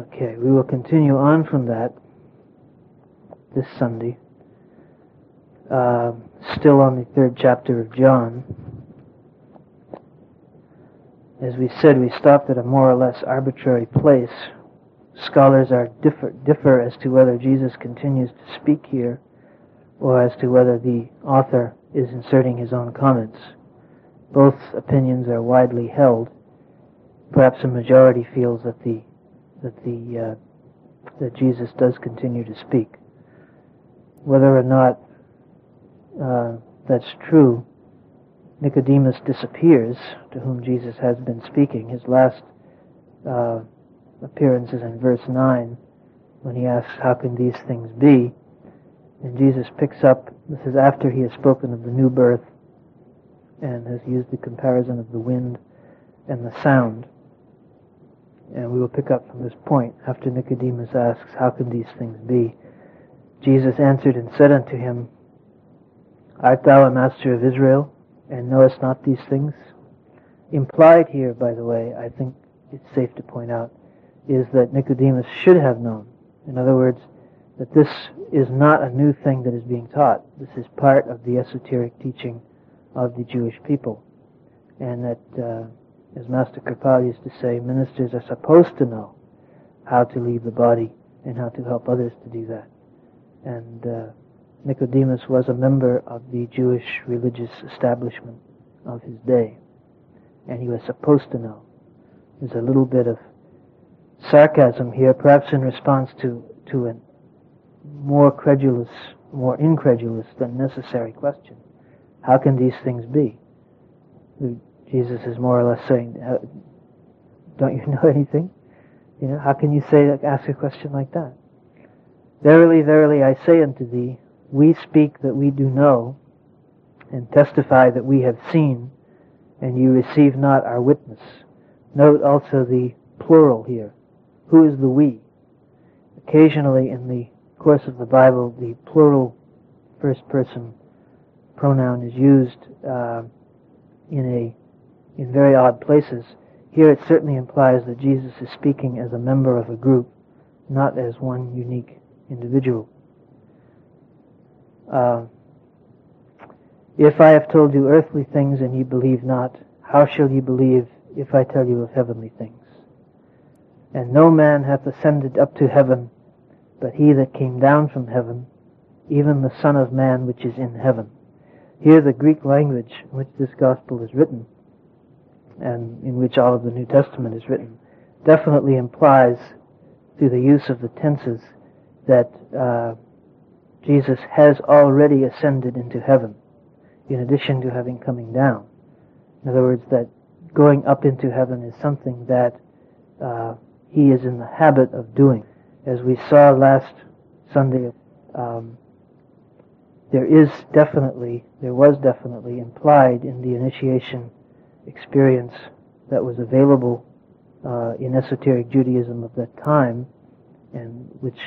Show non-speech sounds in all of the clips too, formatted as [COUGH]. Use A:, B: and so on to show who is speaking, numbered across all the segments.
A: Okay, we will continue on from that this Sunday. Uh, still on the third chapter of John. As we said, we stopped at a more or less arbitrary place. Scholars are differ, differ as to whether Jesus continues to speak here or as to whether the author is inserting his own comments. Both opinions are widely held. Perhaps a majority feels that the that the uh, that Jesus does continue to speak. Whether or not uh, that's true, Nicodemus disappears, to whom Jesus has been speaking. His last uh, appearance is in verse 9, when he asks, How can these things be? And Jesus picks up, this is after he has spoken of the new birth and has used the comparison of the wind and the sound. And we will pick up from this point after Nicodemus asks, How can these things be? Jesus answered and said unto him, Art thou a master of Israel, and knowest not these things? Implied here, by the way, I think it's safe to point out, is that Nicodemus should have known. In other words, that this is not a new thing that is being taught. This is part of the esoteric teaching of the Jewish people. And that, uh, as Master Kirpal used to say, ministers are supposed to know how to leave the body and how to help others to do that. And uh, Nicodemus was a member of the Jewish religious establishment of his day. And he was supposed to know. There's a little bit of sarcasm here, perhaps in response to, to a more credulous, more incredulous than necessary question. How can these things be? Jesus is more or less saying, don't you [LAUGHS] know anything? You know, how can you say, ask a question like that? Verily, verily, I say unto thee, we speak that we do know, and testify that we have seen, and you receive not our witness. Note also the plural here. Who is the we? Occasionally in the course of the Bible, the plural first person pronoun is used uh, in a in very odd places. Here it certainly implies that Jesus is speaking as a member of a group, not as one unique individual. Uh, if I have told you earthly things and ye believe not, how shall ye believe if I tell you of heavenly things? And no man hath ascended up to heaven, but he that came down from heaven, even the Son of Man which is in heaven. Here the Greek language in which this gospel is written, and in which all of the New Testament is written, definitely implies, through the use of the tenses, that uh, Jesus has already ascended into heaven, in addition to having coming down. In other words, that going up into heaven is something that uh, he is in the habit of doing. As we saw last Sunday, um, there is definitely, there was definitely implied in the initiation experience that was available uh, in esoteric Judaism of that time, and which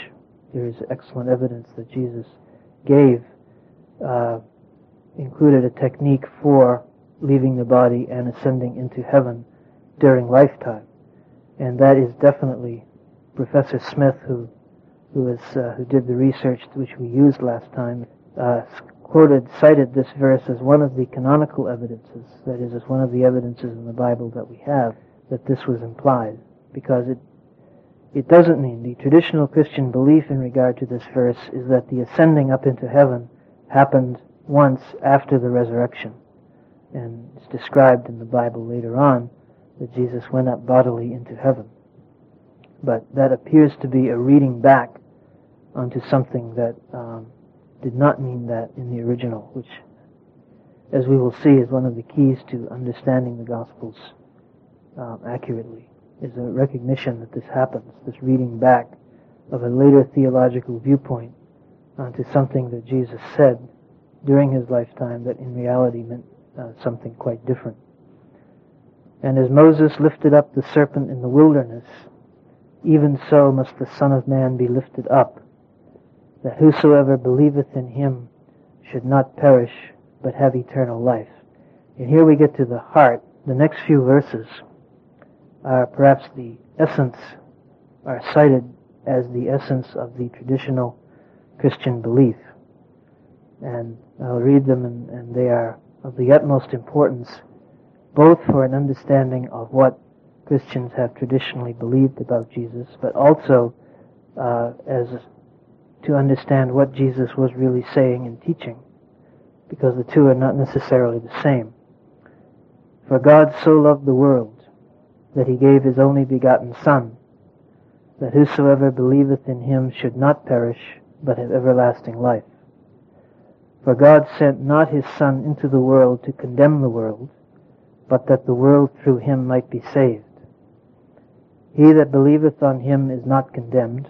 A: there is excellent evidence that Jesus gave, uh, included a technique for leaving the body and ascending into heaven during lifetime. And that is definitely Professor Smith, who who, is, uh, who did the research which we used last time, uh, quoted, cited this verse as one of the canonical evidences, that is, as one of the evidences in the Bible that we have, that this was implied, because it it doesn't mean the traditional Christian belief in regard to this verse is that the ascending up into heaven happened once after the resurrection. And it's described in the Bible later on that Jesus went up bodily into heaven. But that appears to be a reading back onto something that um, did not mean that in the original, which, as we will see, is one of the keys to understanding the Gospels um, accurately is a recognition that this happens, this reading back of a later theological viewpoint onto something that Jesus said during his lifetime that in reality meant uh, something quite different. And as Moses lifted up the serpent in the wilderness, even so must the Son of Man be lifted up, that whosoever believeth in him should not perish, but have eternal life. And here we get to the heart, the next few verses are perhaps the essence are cited as the essence of the traditional Christian belief. And I'll read them, and, and they are of the utmost importance, both for an understanding of what Christians have traditionally believed about Jesus, but also uh, as to understand what Jesus was really saying and teaching, because the two are not necessarily the same. For God so loved the world that he gave his only begotten Son, that whosoever believeth in him should not perish, but have everlasting life. For God sent not his Son into the world to condemn the world, but that the world through him might be saved. He that believeth on him is not condemned,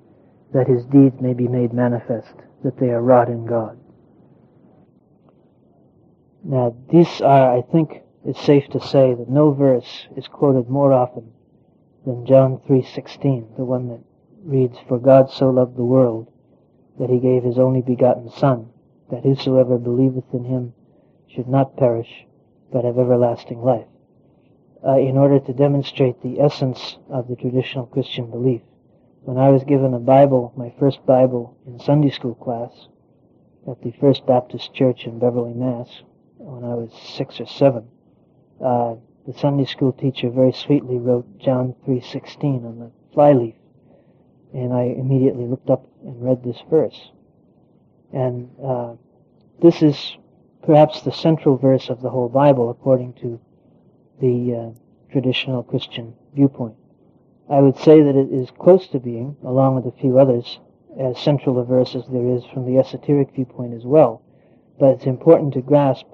A: that his deeds may be made manifest, that they are wrought in God. Now, these are, I think, it's safe to say that no verse is quoted more often than John 3:16, the one that reads, "For God so loved the world that he gave his only begotten Son, that whosoever believeth in him should not perish, but have everlasting life." Uh, in order to demonstrate the essence of the traditional Christian belief when I was given a Bible, my first Bible in Sunday school class at the First Baptist Church in Beverly, Mass, when I was six or seven, uh, the Sunday school teacher very sweetly wrote John 3:16 on the flyleaf, and I immediately looked up and read this verse. And uh, this is perhaps the central verse of the whole Bible, according to the uh, traditional Christian viewpoint. I would say that it is close to being, along with a few others, as central a verse as there is from the esoteric viewpoint as well. But it's important to grasp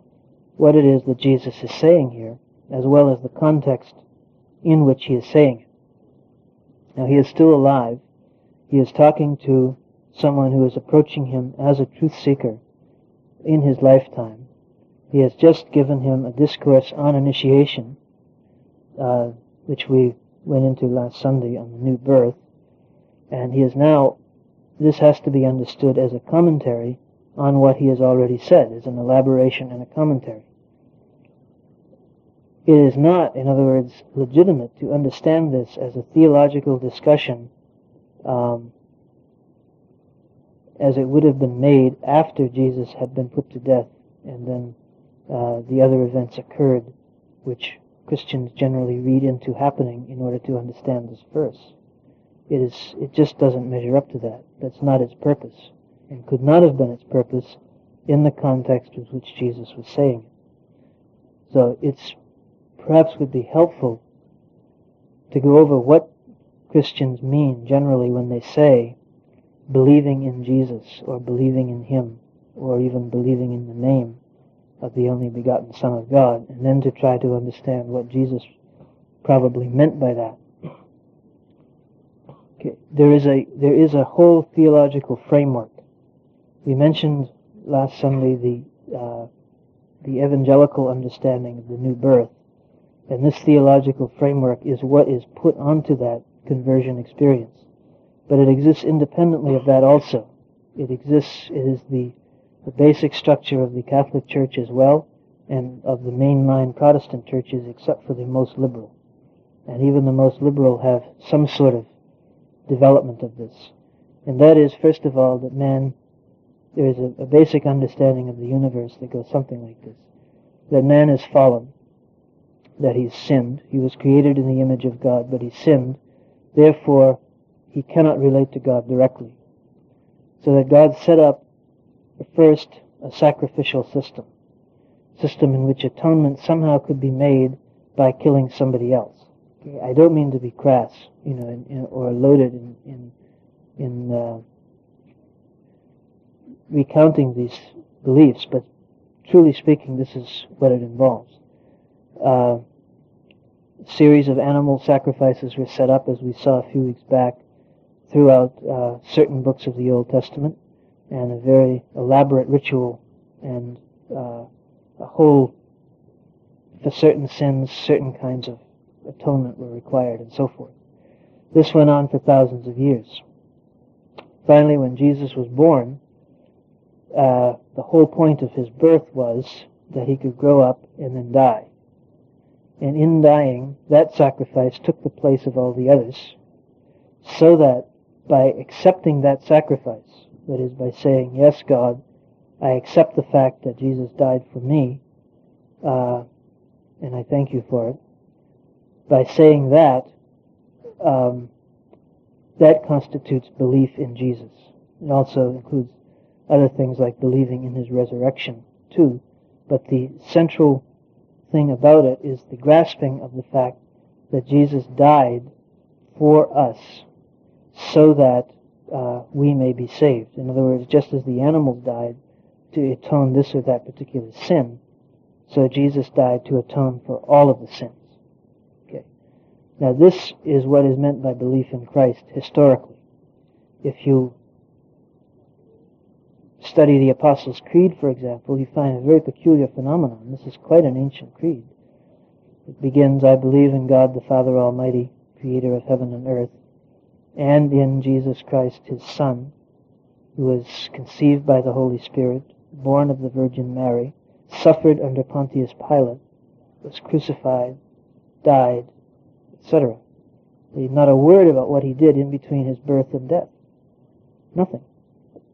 A: what it is that Jesus is saying here, as well as the context in which he is saying it. Now, he is still alive. He is talking to someone who is approaching him as a truth seeker in his lifetime. He has just given him a discourse on initiation, uh, which we went into last Sunday on the new birth, and he is now, this has to be understood as a commentary on what he has already said, as an elaboration and a commentary. It is not, in other words, legitimate to understand this as a theological discussion um, as it would have been made after Jesus had been put to death and then uh, the other events occurred which Christians generally read into happening in order to understand this verse. It is, it just doesn't measure up to that. That's not its purpose, and could not have been its purpose in the context with which Jesus was saying it. So it's perhaps would be helpful to go over what Christians mean generally when they say believing in Jesus or believing in Him or even believing in the name of the only begotten Son of God, and then to try to understand what Jesus probably meant by that. Okay. There is a there is a whole theological framework. We mentioned last Sunday the uh, the evangelical understanding of the new birth, and this theological framework is what is put onto that conversion experience. But it exists independently of that also. It exists. It is the the basic structure of the Catholic Church as well, and of the mainline Protestant churches except for the most liberal. And even the most liberal have some sort of development of this. And that is, first of all, that man, there is a, a basic understanding of the universe that goes something like this. That man is fallen, that he's sinned. He was created in the image of God, but he sinned. Therefore, he cannot relate to God directly. So that God set up First, a sacrificial system, system in which atonement somehow could be made by killing somebody else. I don't mean to be crass, you know, in, in, or loaded in in, in uh, recounting these beliefs, but truly speaking, this is what it involves. Uh, series of animal sacrifices were set up, as we saw a few weeks back, throughout uh, certain books of the Old Testament, and a very elaborate ritual and uh, a whole, for certain sins, certain kinds of atonement were required, and so forth. This went on for thousands of years. Finally, when Jesus was born, uh, the whole point of his birth was that he could grow up and then die. And in dying, that sacrifice took the place of all the others, so that by accepting that sacrifice, that is, by saying, Yes, God, I accept the fact that Jesus died for me, uh, and I thank you for it. By saying that, um, that constitutes belief in Jesus. It also includes other things like believing in his resurrection, too. But the central thing about it is the grasping of the fact that Jesus died for us so that uh, we may be saved. In other words, just as the animals died to atone this or that particular sin, so Jesus died to atone for all of the sins. Okay. Now this is what is meant by belief in Christ historically. If you study the Apostles' Creed, for example, you find a very peculiar phenomenon. This is quite an ancient creed. It begins, I believe in God the Father Almighty, creator of heaven and earth, and in Jesus Christ, his Son, who was conceived by the Holy Spirit, born of the Virgin Mary, suffered under Pontius Pilate, was crucified, died, etc. Not a word about what he did in between his birth and death. Nothing.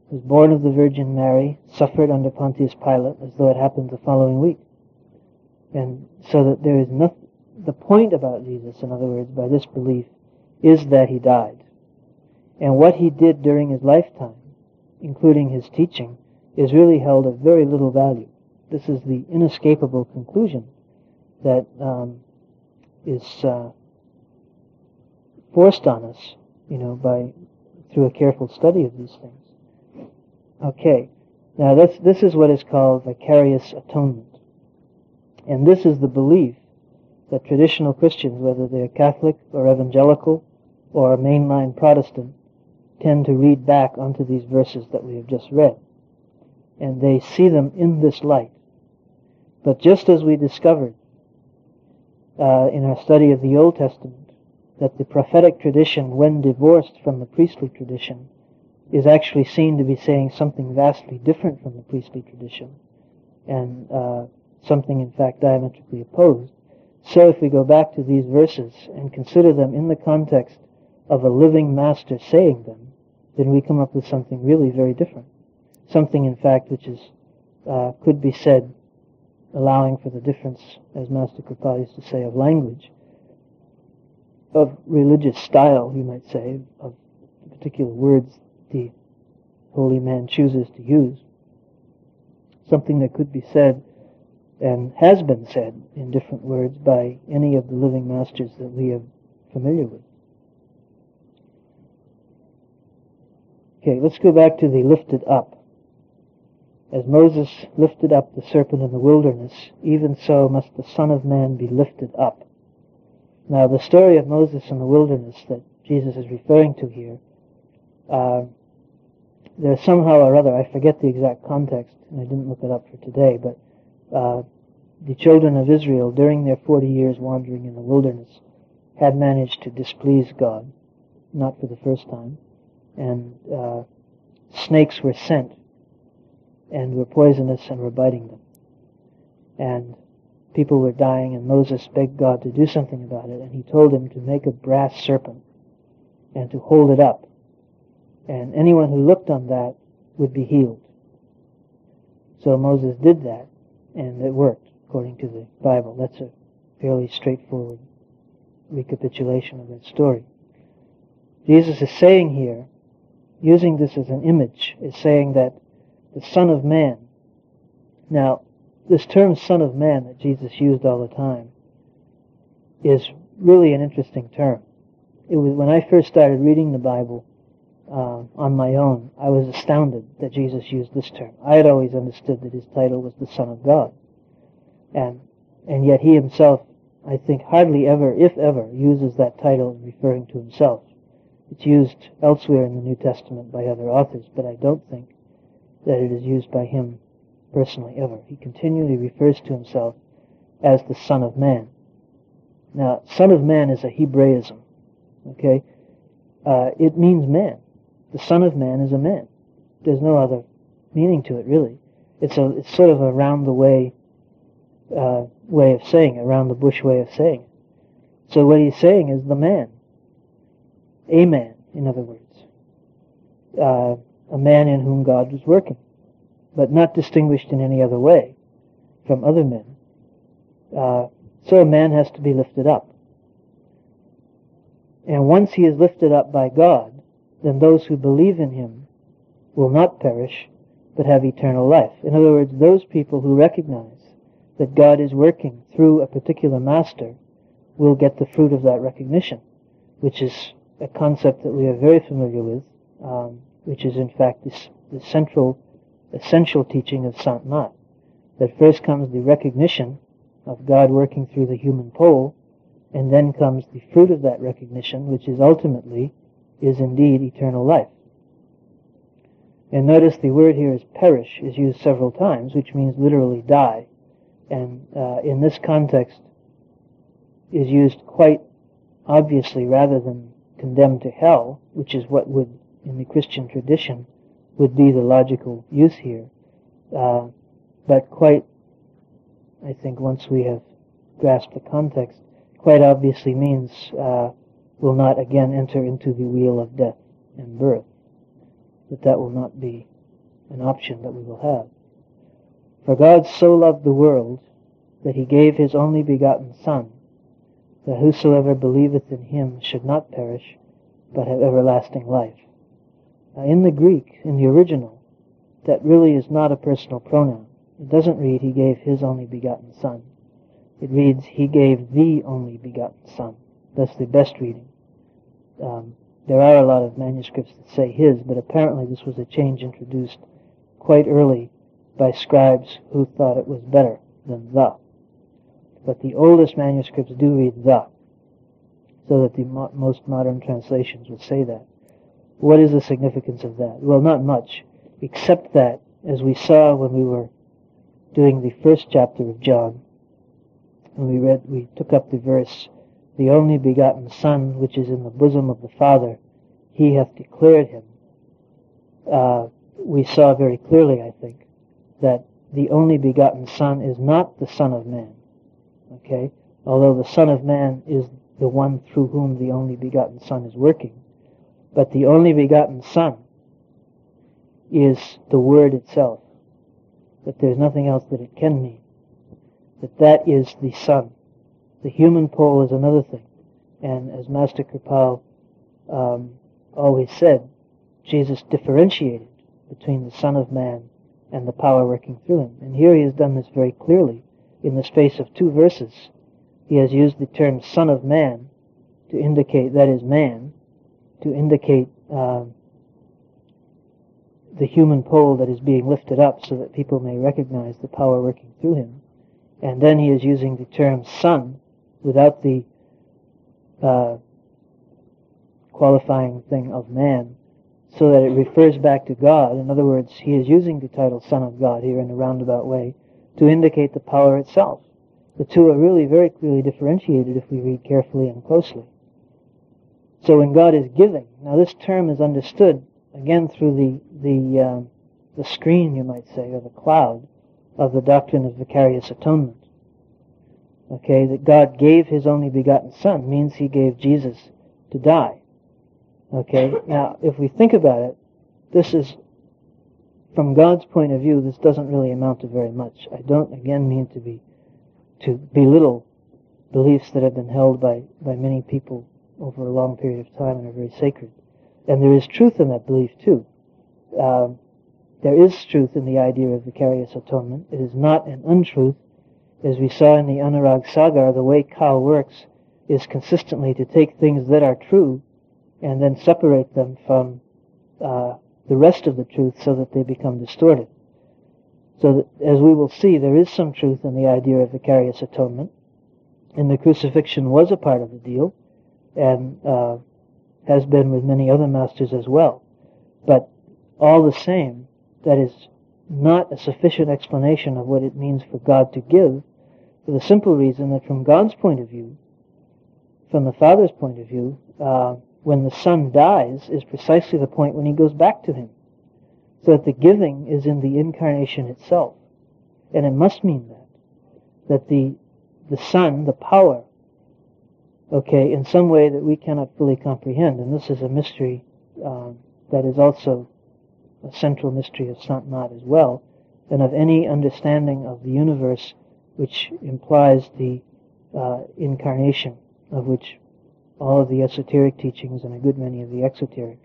A: He was born of the Virgin Mary, suffered under Pontius Pilate, as though it happened the following week. And so that there is nothing, the point about Jesus, in other words, by this belief, is that he died. And what he did during his lifetime, including his teaching, is really held of very little value. This is the inescapable conclusion that um, is uh, forced on us, you know, by through a careful study of these things. Okay, now this this is what is called vicarious atonement, and this is the belief that traditional Christians, whether they're Catholic or evangelical or mainline Protestant, tend to read back onto these verses that we have just read. And they see them in this light. But just as we discovered uh, in our study of the Old Testament that the prophetic tradition, when divorced from the priestly tradition, is actually seen to be saying something vastly different from the priestly tradition, and uh, something in fact diametrically opposed. So if we go back to these verses and consider them in the context of a living master saying them, then we come up with something really very different. Something, in fact, which is uh, could be said, allowing for the difference, as Master Kirpal used to say, of language, of religious style, you might say, of the particular words the holy man chooses to use. Something that could be said and has been said in different words by any of the living masters that we are familiar with. Okay, let's go back to the lifted up. As Moses lifted up the serpent in the wilderness, even so must the Son of Man be lifted up. Now, the story of Moses in the wilderness that Jesus is referring to here, uh, there's somehow or other, I forget the exact context, and I didn't look it up for today, but uh, the children of Israel, during their 40 years wandering in the wilderness, had managed to displease God, not for the first time and uh, snakes were sent and were poisonous and were biting them. And people were dying, and Moses begged God to do something about it, and he told him to make a brass serpent and to hold it up. And anyone who looked on that would be healed. So Moses did that, and it worked, according to the Bible. That's a fairly straightforward recapitulation of that story. Jesus is saying here using this as an image, is saying that the Son of Man. Now, this term Son of Man that Jesus used all the time is really an interesting term. It was when I first started reading the Bible uh, on my own, I was astounded that Jesus used this term. I had always understood that his title was the Son of God, and and yet he himself, I think, hardly ever, if ever, uses that title referring to himself. It's used elsewhere in the New Testament by other authors, but I don't think that it is used by him personally ever. He continually refers to himself as the Son of Man. Now, Son of Man is a Hebraism. Okay? Uh, it means man. The Son of Man is a man. There's no other meaning to it, really. It's a, it's sort of a round the way, uh, way of saying it, around the bush way of saying it. So what he's saying is the man. A man, in other words. Uh, a man in whom God was working, but not distinguished in any other way from other men. Uh, so a man has to be lifted up. And once he is lifted up by God, then those who believe in him will not perish, but have eternal life. In other words, those people who recognize that God is working through a particular master will get the fruit of that recognition, which is a concept that we are very familiar with, um, which is in fact the, the central, essential teaching of Sant Mat. That first comes the recognition of God working through the human pole, and then comes the fruit of that recognition, which is ultimately, is indeed eternal life. And notice the word here is perish is used several times, which means literally die. And uh, in this context, is used quite obviously rather than condemned to hell, which is what would, in the Christian tradition, would be the logical use here. Uh, but quite I think once we have grasped the context, quite obviously means uh, will not again enter into the wheel of death and birth. That that will not be an option that we will have. For God so loved the world that he gave his only begotten Son, that whosoever believeth in him should not perish, but have everlasting life. Now, in the Greek, in the original, that really is not a personal pronoun. It doesn't read, He gave His only begotten Son. It reads, He gave the only begotten Son. That's the best reading. Um, there are a lot of manuscripts that say His, but apparently this was a change introduced quite early by scribes who thought it was better than the. But the oldest manuscripts do read the, so that the mo- most modern translations would say that. What is the significance of that? Well, not much, except that, as we saw when we were doing the first chapter of John, and we read, we took up the verse, the only begotten Son, which is in the bosom of the Father, he hath declared him. Uh, we saw very clearly, I think, that the only begotten Son is not the Son of Man. Okay? Although the Son of Man is the one through whom the only begotten Son is working. But the only begotten Son is the Word itself that there's nothing else that it can mean. That that is the Son. The human pole is another thing. And as Master Kirpal um, always said, Jesus differentiated between the Son of Man and the power working through him. And here he has done this very clearly in the space of two verses. He has used the term Son of Man to indicate that is man, to indicate um, the human pole that is being lifted up so that people may recognize the power working through him. And then he is using the term son without the uh, qualifying thing of man so that it refers back to God. In other words, he is using the title Son of God here in a roundabout way to indicate the power itself. The two are really very clearly differentiated if we read carefully and closely. So when God is giving, now this term is understood again through the the uh, the screen, you might say, or the cloud of the doctrine of vicarious atonement. Okay, that God gave His only begotten Son means He gave Jesus to die. Okay, now if we think about it, this is from God's point of view, this doesn't really amount to very much. I don't again mean to be to belittle beliefs that have been held by, by many people over a long period of time and are very sacred. And there is truth in that belief too. Um, there is truth in the idea of vicarious atonement. It is not an untruth. As we saw in the Anurag Sagar, the way Kal works is consistently to take things that are true and then separate them from uh, the rest of the truth so that they become distorted. So that, as we will see, there is some truth in the idea of vicarious atonement, and the crucifixion was a part of the deal, and uh, has been with many other masters as well. But all the same, that is not a sufficient explanation of what it means for God to give, for the simple reason that from God's point of view, from the Father's point of view, uh, when the Son dies is precisely the point when he goes back to him. So that the giving is in the incarnation itself. And it must mean that. That the, the Son, the power, okay, in some way that we cannot fully comprehend, and this is a mystery um, that is also a central mystery of Sant Mat as well, and of any understanding of the universe which implies the uh, incarnation, of which all of the esoteric teachings and a good many of the exoteric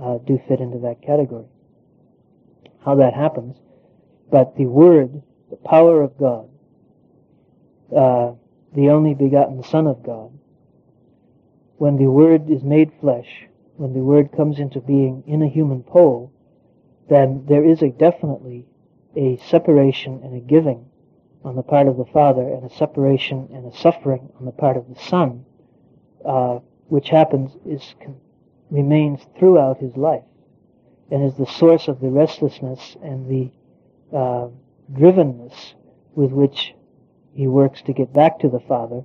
A: uh, do fit into that category. How that happens, but the Word, the power of God, uh, the only begotten Son of God, when the Word is made flesh, when the Word comes into being in a human pole, then there is a definitely a separation and a giving on the part of the Father and a separation and a suffering on the part of the Son, uh, which happens is remains throughout his life and is the source of the restlessness and the uh, drivenness with which he works to get back to the Father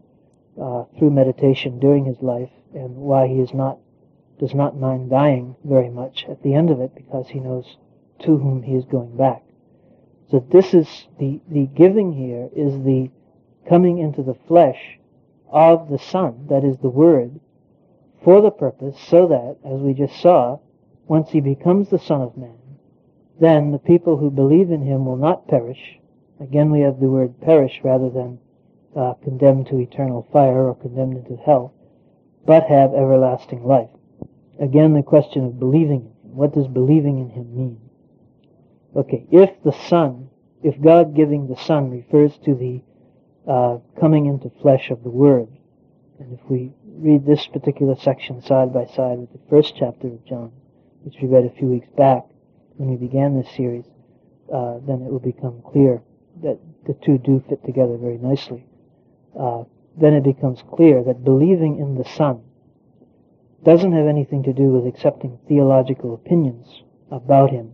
A: uh, through meditation during his life and why he is not does not mind dying very much at the end of it because he knows to whom he is going back. So this is the, the giving here is the coming into the flesh of the Son, that is the Word, for the purpose so that, as we just saw, once he becomes the Son of Man, then the people who believe in him will not perish. Again, we have the word perish rather than uh, condemned to eternal fire or condemned into hell, but have everlasting life. Again, the question of believing in him. What does believing in him mean? Okay, if the Son, if God giving the Son refers to the uh, coming into flesh of the Word, and if we read this particular section side by side with the first chapter of John, which we read a few weeks back when we began this series, uh, then it will become clear that the two do fit together very nicely. Uh, then it becomes clear that believing in the Son doesn't have anything to do with accepting theological opinions about Him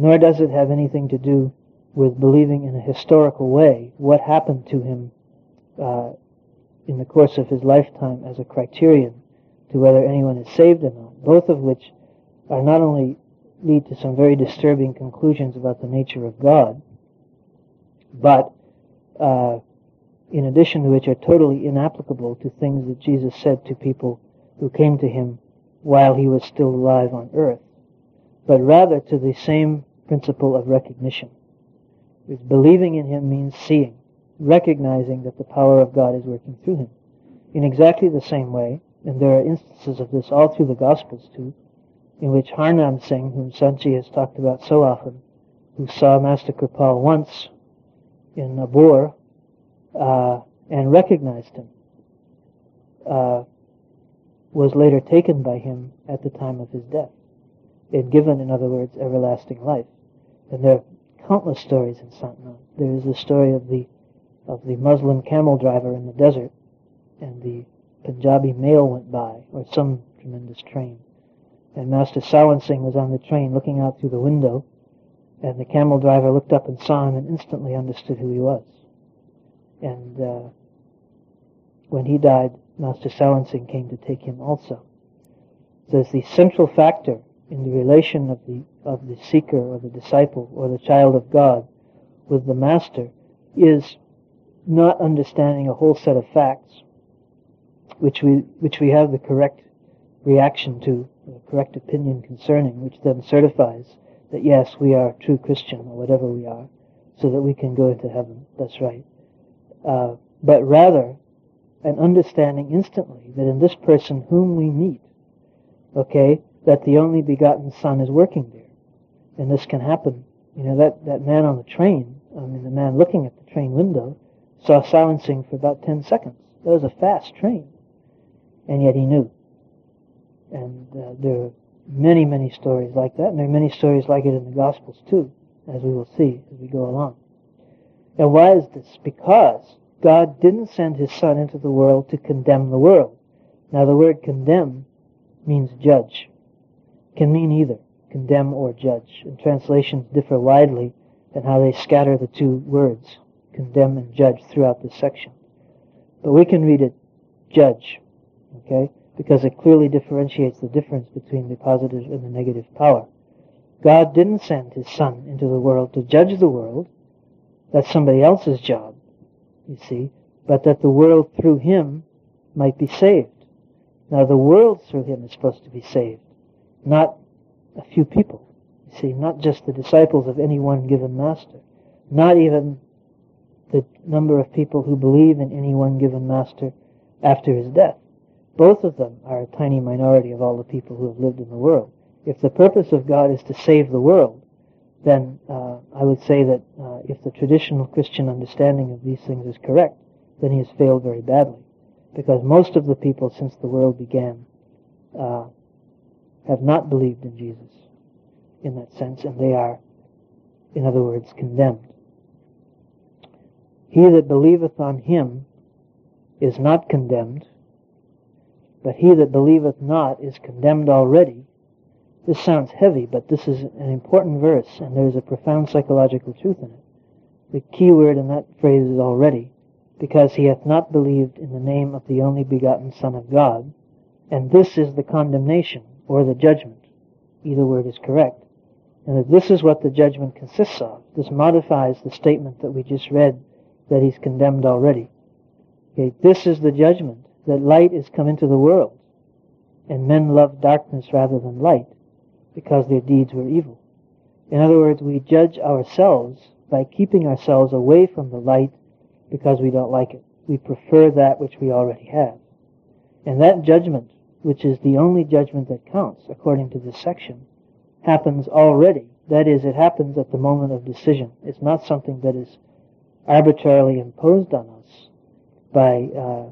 A: nor does it have anything to do with believing in a historical way what happened to him uh, in the course of his lifetime as a criterion to whether anyone is saved or not, both of which are not only lead to some very disturbing conclusions about the nature of God, but uh, in addition to which are totally inapplicable to things that Jesus said to people who came to him while he was still alive on earth, but rather to the same principle of recognition. Because believing in him means seeing, recognizing that the power of God is working through him. In exactly the same way, and there are instances of this all through the Gospels too, in which Harnam Singh, whom Sant Ji has talked about so often, who saw Master Kirpal once in Nabur uh, and recognized him, uh, was later taken by him at the time of his death, and given, in other words, everlasting life. And there countless stories in Sant There is the story of the of the Muslim camel driver in the desert, and the Punjabi mail went by, or some tremendous train. And Master Sawan Singh was on the train looking out through the window, and the camel driver looked up and saw him and instantly understood who he was. And uh, when he died, Master Sawan Singh came to take him also. So the central factor in the relation of the of the seeker or the disciple or the child of God with the master is not understanding a whole set of facts which we which we have the correct reaction to, the correct opinion concerning, which then certifies that yes, we are true Christian or whatever we are, so that we can go into heaven. That's right. Uh, but rather, an understanding instantly that in this person whom we meet, okay, that the only begotten Son is working there. And this can happen. You know, that, that man on the train, I mean, the man looking at the train window, saw Sawan Singh for about 10 seconds. That was a fast train. And yet he knew. And uh, there are many, many stories like that, and there are many stories like it in the Gospels too, as we will see as we go along. And why is this? Because God didn't send his Son into the world to condemn the world. Now the word condemn means judge. Can mean either, condemn or judge. And translations differ widely in how they scatter the two words, condemn and judge, throughout this section. But we can read it judge, okay? Because it clearly differentiates the difference between the positive and the negative power. God didn't send his son into the world to judge the world. That's somebody else's job, you see. But that the world through him might be saved. Now the world through him is supposed to be saved, not a few people. You see, not just the disciples of any one given master, not even the number of people who believe in any one given master after his death. Both of them are a tiny minority of all the people who have lived in the world. If the purpose of God is to save the world, then uh, I would say that uh, if the traditional Christian understanding of these things is correct, then he has failed very badly. Because most of the people since the world began uh, have not believed in Jesus in that sense, and they are, in other words, condemned. He that believeth on him is not condemned, but he that believeth not is condemned already. This sounds heavy, but this is an important verse, and there is a profound psychological truth in it. The key word in that phrase is already, because he hath not believed in the name of the only begotten Son of God, and this is the condemnation, or the judgment. Either word is correct. And that this is what the judgment consists of. This modifies the statement that we just read that he's condemned already. Okay, this is the judgment, that light is come into the world, and men love darkness rather than light, because their deeds were evil. In other words, we judge ourselves by keeping ourselves away from the light because we don't like it. We prefer that which we already have. And that judgment, which is the only judgment that counts, according to this section, happens already. That is, it happens at the moment of decision. It's not something that is arbitrarily imposed on us by uh,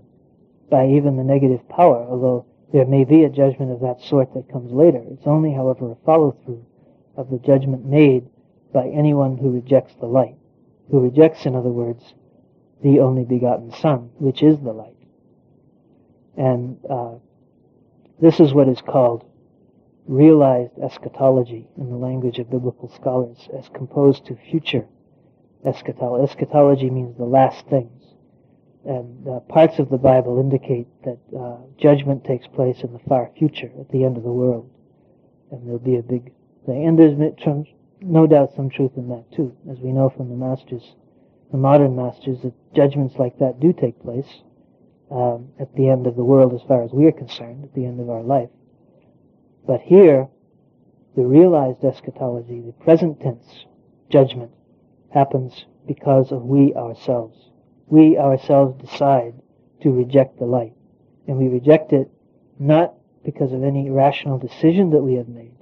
A: by even the negative power, although there may be a judgment of that sort that comes later. It's only, however, a follow-through of the judgment made by anyone who rejects the light, who rejects, in other words, the only begotten Son, which is the light. And uh, this is what is called realized eschatology in the language of biblical scholars as composed to future eschatology. Eschatology means the last things. And uh, parts of the Bible indicate that uh, judgment takes place in the far future, at the end of the world. And there'll be a big thing. And there's no doubt some truth in that too, as we know from the masters, the modern masters, that judgments like that do take place um, at the end of the world as far as we are concerned, at the end of our life. But here, the realized eschatology, the present tense judgment, happens because of we ourselves. We ourselves decide to reject the light. And we reject it not because of any rational decision that we have made,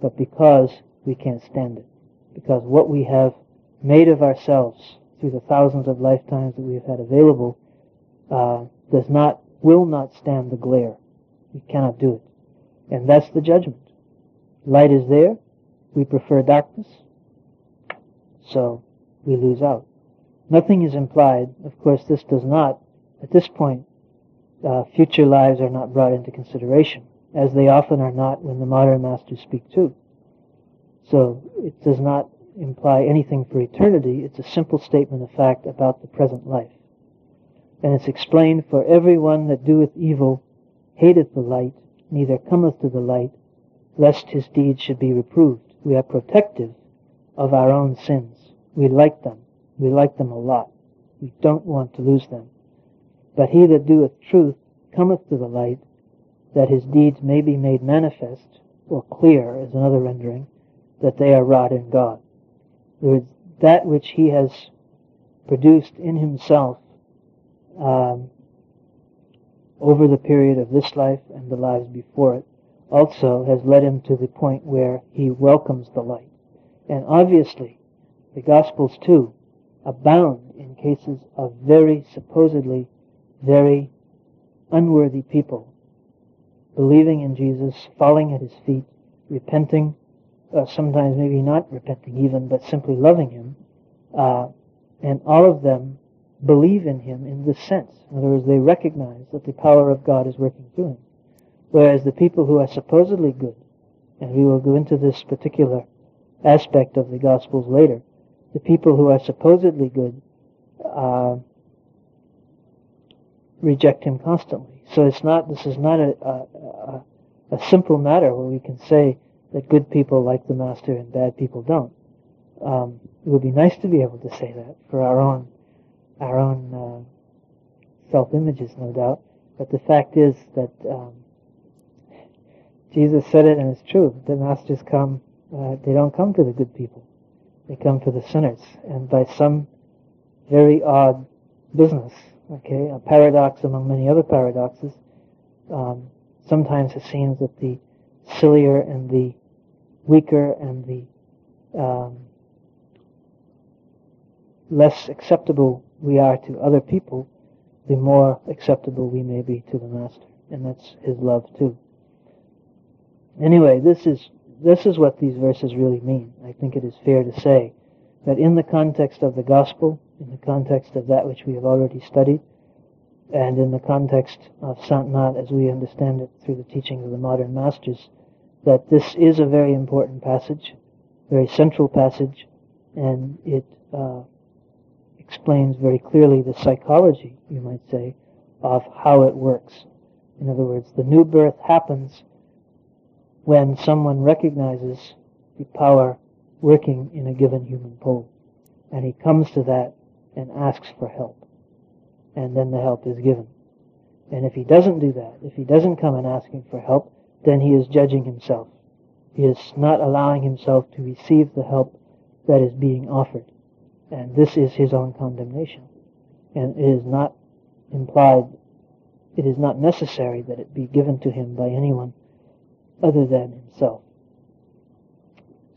A: but because we can't stand it. Because what we have made of ourselves through the thousands of lifetimes that we have had available uh, does not, will not stand the glare. We cannot do it. And that's the judgment. Light is there. We prefer darkness. So we lose out. Nothing is implied. Of course, this does not, at this point, uh, future lives are not brought into consideration, as they often are not when the modern masters speak too. So it does not imply anything for eternity. It's a simple statement of fact about the present life. And it's explained, for every one that doeth evil hateth the light, neither cometh to the light, lest his deeds should be reproved. We are protective of our own sins. We like them. We like them a lot. We don't want to lose them. But he that doeth truth cometh to the light, that his deeds may be made manifest, or clear is another rendering, that they are wrought in God. That which he has produced in himself um, over the period of this life and the lives before it also has led him to the point where he welcomes the light. And obviously, the Gospels too abound in cases of very supposedly very unworthy people believing in Jesus, falling at his feet, repenting, uh, sometimes maybe not repenting even, but simply loving him, uh, and all of them believe in him in this sense. In other words, they recognize that the power of God is working through him. Whereas the people who are supposedly good, and we will go into this particular aspect of the Gospels later, the people who are supposedly good uh, reject him constantly. So it's not. This is not a, a, a, a simple matter where we can say that good people like the master and bad people don't. Um, it would be nice to be able to say that for our own our own uh, self images, no doubt. But the fact is that um, Jesus said it, and it's true. The masters come; uh, they don't come to the good people; they come to the sinners. And by some very odd business, okay, a paradox among many other paradoxes, um, sometimes it seems that the sillier and the weaker and the um, less acceptable we are to other people, the more acceptable we may be to the Master. And that's his love too. Anyway, this is this is what these verses really mean. I think it is fair to say that in the context of the gospel, in the context of that which we have already studied, and in the context of Sant Mat as we understand it through the teachings of the modern masters, that this is a very important passage, very central passage, and it uh, explains very clearly the psychology, you might say, of how it works. In other words, the new birth happens when someone recognizes the power working in a given human pole. And he comes to that and asks for help. And then the help is given. And if he doesn't do that, if he doesn't come and asking for help, then he is judging himself. He is not allowing himself to receive the help that is being offered. And this is his own condemnation. And it is not implied, it is not necessary that it be given to him by anyone other than himself.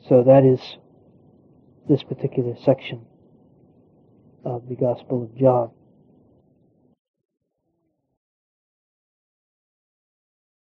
A: So that is this particular section of the Gospel of John.